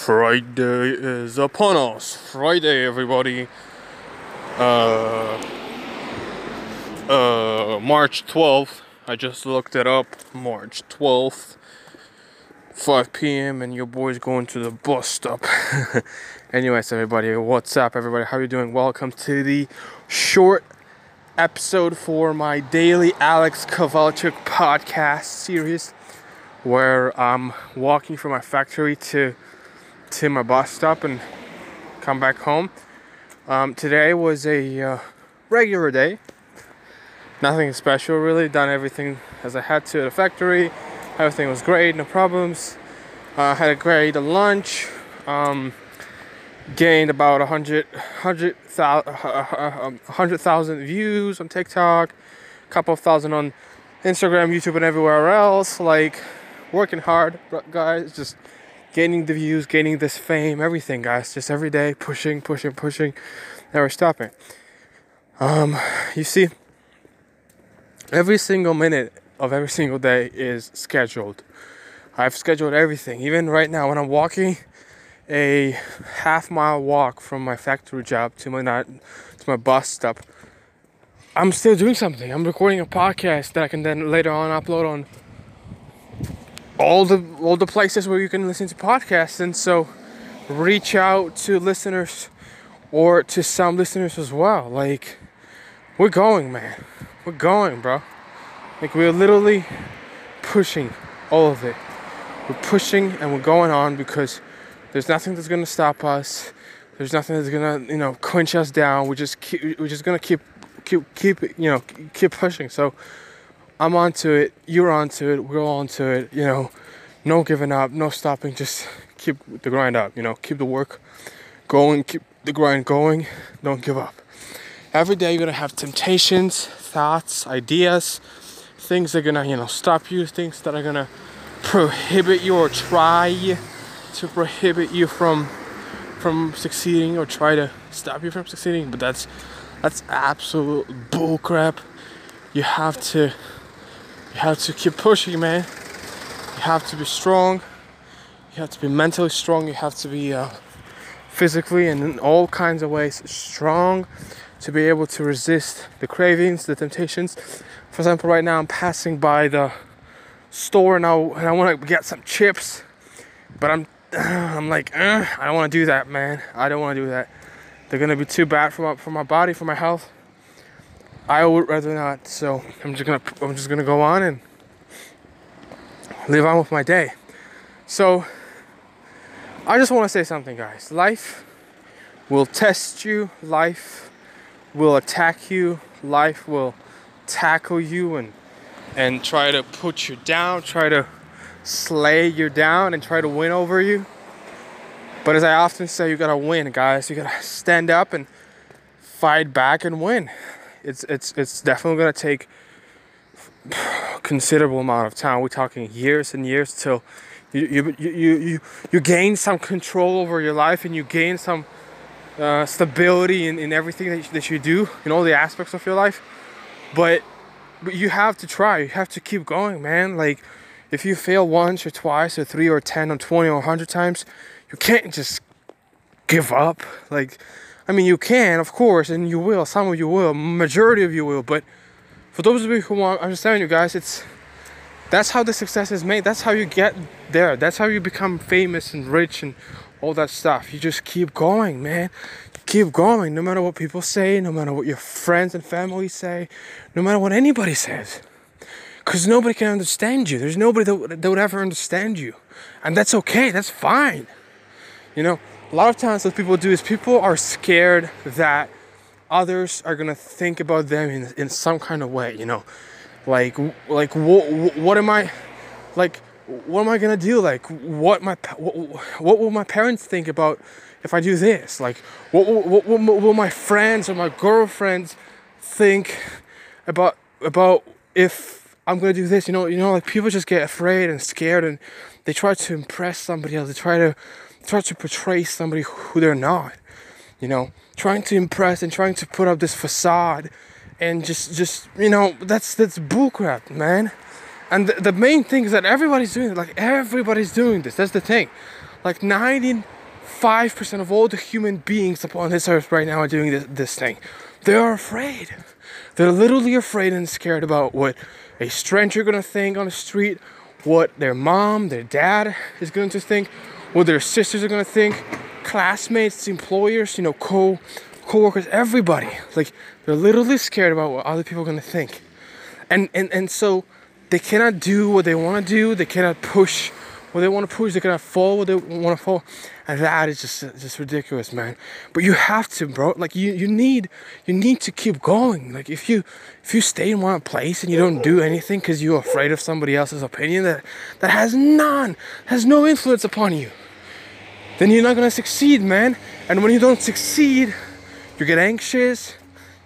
Friday is upon us. Friday, everybody. Uh, uh, March 12th. I just looked it up. March 12th, 5 p.m. and your boy's going to the bus stop. Anyways, everybody, what's up, everybody? How you doing? Welcome to the short episode for my daily Alex Kovalchuk podcast series, where I'm walking from my factory to to my bus stop and come back home. Um, today was a uh, regular day. Nothing special, really. Done everything as I had to at the factory. Everything was great, no problems. Uh, had a great lunch. Um, gained about 100 100,000 100, views on TikTok, a couple of thousand on Instagram, YouTube, and everywhere else. Like working hard, guys. Just gaining the views, gaining this fame, everything, guys. Just every day, pushing, pushing, pushing, never stopping. Um, you see, every single minute of every single day is scheduled. I've scheduled everything. Even right now, when I'm walking a half mile walk from my factory job to my not to my bus stop, I'm still doing something. I'm recording a podcast that I can then later on upload on all the all the places where you can listen to podcasts. And so reach out to listeners or to some listeners as well. Like we're going man. We're going bro. Like we're literally pushing all of it. We're pushing and we're going on because there's nothing that's gonna stop us. There's nothing that's gonna you know quench us down. We're just keep, we're just gonna keep keep keep you know keep pushing. So I'm onto it, you're onto it, we're all onto it, you know, no giving up, no stopping, just keep the grind up, you know, keep the work going, keep the grind going, don't give up. Every day you're gonna have temptations, thoughts, ideas, things that are gonna, you know, stop you, things that are gonna prohibit you or try to prohibit you from from succeeding or try to stop you from succeeding, but that's that's absolute bullcrap. You have to you have to keep pushing, man. You have to be strong. You have to be mentally strong. You have to be uh, physically and in all kinds of ways strong to be able to resist the cravings, the temptations. For example, right now I'm passing by the store and I, and I want to get some chips, but I'm I'm like uh, I don't want to do that, man. I don't want to do that. They're gonna be too bad for my for my body, for my health. I would rather not. So I'm just gonna I'm just gonna go on and live on with my day. So I just want to say something, guys. Life will test you. Life will attack you. Life will tackle you and and try to put you down. Try to slay you down and try to win over you. But as I often say, you gotta win, guys. You gotta stand up and fight back and win it's it's it's definitely gonna take considerable amount of time. We're talking years and years till you you you you, you gain some control over your life and you gain some uh, stability in, in everything that you, that you do in all the aspects of your life. But but you have to try. You have to keep going, man. Like if you fail once or twice or three or ten or twenty or hundred times, you can't just give up. Like I mean, you can, of course, and you will. Some of you will. Majority of you will. But for those of you who want, I'm just telling you guys, it's that's how the success is made. That's how you get there. That's how you become famous and rich and all that stuff. You just keep going, man. Keep going, no matter what people say, no matter what your friends and family say, no matter what anybody says. Because nobody can understand you. There's nobody that, that would ever understand you. And that's okay. That's fine. You know, a lot of times what people do is people are scared that others are gonna think about them in, in some kind of way you know? Like like what, what am i like what am i gonna do? Like what my what, what will my parents think about if i do this? Like what, what, what, what will my friends or my girlfriends think about about if i'm gonna do this? You know you know like people just get afraid and scared and they try to impress somebody else. They try to try to portray somebody who they're not you know trying to impress and trying to put up this facade and just just you know that's that's bullcrap man and the, the main thing is that everybody's doing it like everybody's doing this that's the thing like 95% of all the human beings upon this earth right now are doing this, this thing. They are afraid. They're literally afraid and scared about what a stranger gonna think on the street, what their mom, their dad is going to think, what their sisters are gonna think, classmates, employers, you know, co co-workers, everybody. Like they're literally scared about what other people are gonna think. And and and so they cannot do what they want to do. They cannot push what they want to push. They're gonna fall what they want to fall, and that is just just ridiculous, man. But you have to, bro. Like you you need you need to keep going. Like if you if you stay in one place and you don't do anything because you're afraid of somebody else's opinion that that has none has no influence upon you, then you're not gonna succeed, man. And when you don't succeed, you get anxious,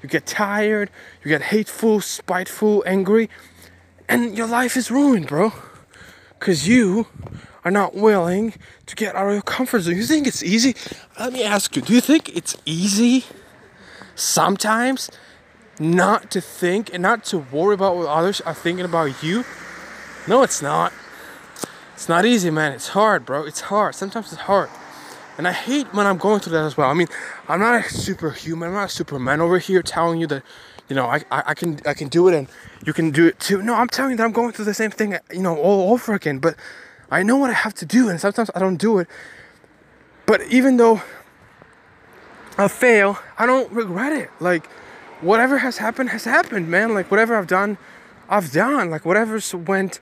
you get tired, you get hateful, spiteful, angry and your life is ruined, bro. Because you are not willing to get out of your comfort zone. You think it's easy? Let me ask you do you think it's easy sometimes not to think and not to worry about what others are thinking about you? No, it's not. It's not easy, man. It's hard, bro. It's hard. Sometimes it's hard. And I hate when I'm going through that as well. I mean, I'm not a superhuman. I'm not a superman over here telling you that you know, I, I, can I can do it and you can do it too. No, I'm telling you that I'm going through the same thing, you know, all over again. But I know what I have to do, and sometimes I don't do it. But even though I fail, I don't regret it. Like whatever has happened has happened, man. Like whatever I've done, I've done. Like whatever's went,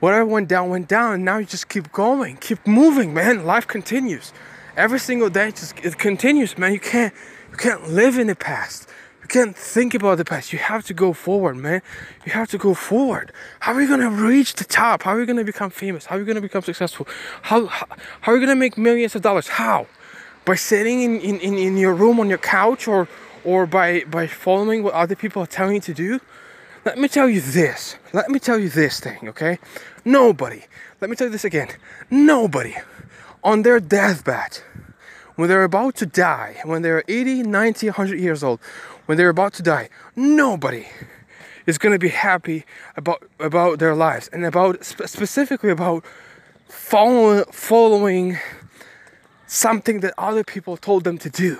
whatever went down went down. Now you just keep going, keep moving, man. Life continues. Every single day, just it continues, man. You can't you can't live in the past. Can't think about the past. You have to go forward, man. You have to go forward. How are you gonna reach the top? How are you gonna become famous? How are you gonna become successful? How how, how are you gonna make millions of dollars? How? By sitting in, in, in, in your room on your couch or or by by following what other people are telling you to do? Let me tell you this. Let me tell you this thing, okay? Nobody, let me tell you this again. Nobody on their deathbed, when they're about to die, when they're 80, 90, 100 years old, when they're about to die, nobody is going to be happy about about their lives and about specifically about following following something that other people told them to do.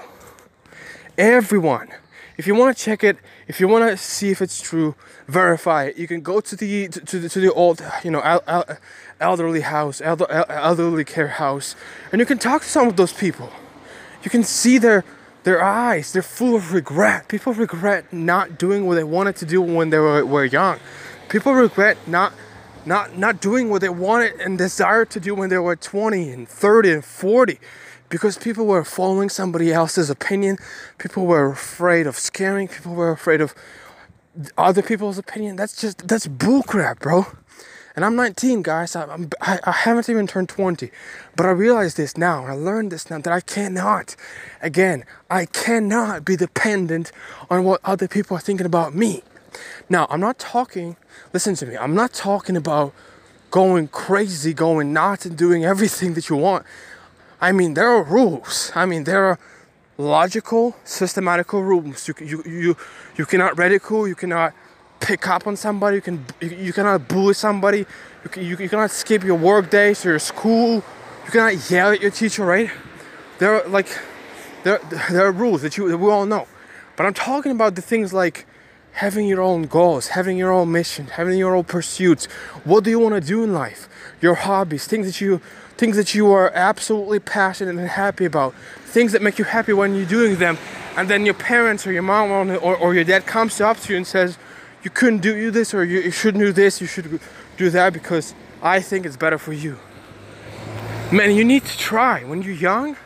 Everyone, if you want to check it, if you want to see if it's true, verify it. You can go to the to, to the to the old, you know, el, el, elderly house, elder, elderly care house, and you can talk to some of those people. You can see their their eyes, they're full of regret. People regret not doing what they wanted to do when they were, were young. People regret not not not doing what they wanted and desired to do when they were 20 and 30 and 40 because people were following somebody else's opinion. People were afraid of scaring. People were afraid of other people's opinion. That's just that's bullcrap, bro. And I'm 19, guys. I'm, I, I haven't even turned 20. But I realize this now. I learned this now that I cannot, again, I cannot be dependent on what other people are thinking about me. Now, I'm not talking, listen to me, I'm not talking about going crazy, going nuts, and doing everything that you want. I mean, there are rules. I mean, there are logical, systematical rules. You, you, you, you cannot ridicule, you cannot pick up on somebody. You can you, cannot bully somebody. You, you, you cannot skip your work days or your school. You cannot yell at your teacher, right? There are like there there are rules that you that we all know. But I'm talking about the things like having your own goals, having your own mission, having your own pursuits. What do you want to do in life? Your hobbies, things that you things that you are absolutely passionate and happy about, things that make you happy when you're doing them, and then your parents or your mom or, or your dad comes up to you and says, you couldn't do this or you, you shouldn't do this, you should do that because I think it's better for you. Man, you need to try. When you're young,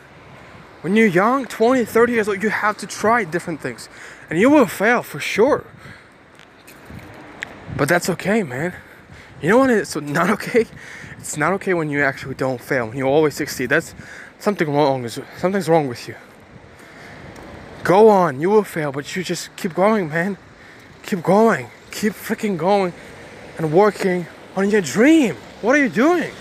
when you're young, 20, 30 years old, you have to try different things. And you will fail for sure. But that's okay, man. You know what it's not okay? It's not okay when you actually don't fail. When you always succeed. That's something wrong. Something's wrong with you. Go on. You will fail, but you just keep going, man keep going, keep freaking going and working on your dream. What are you doing?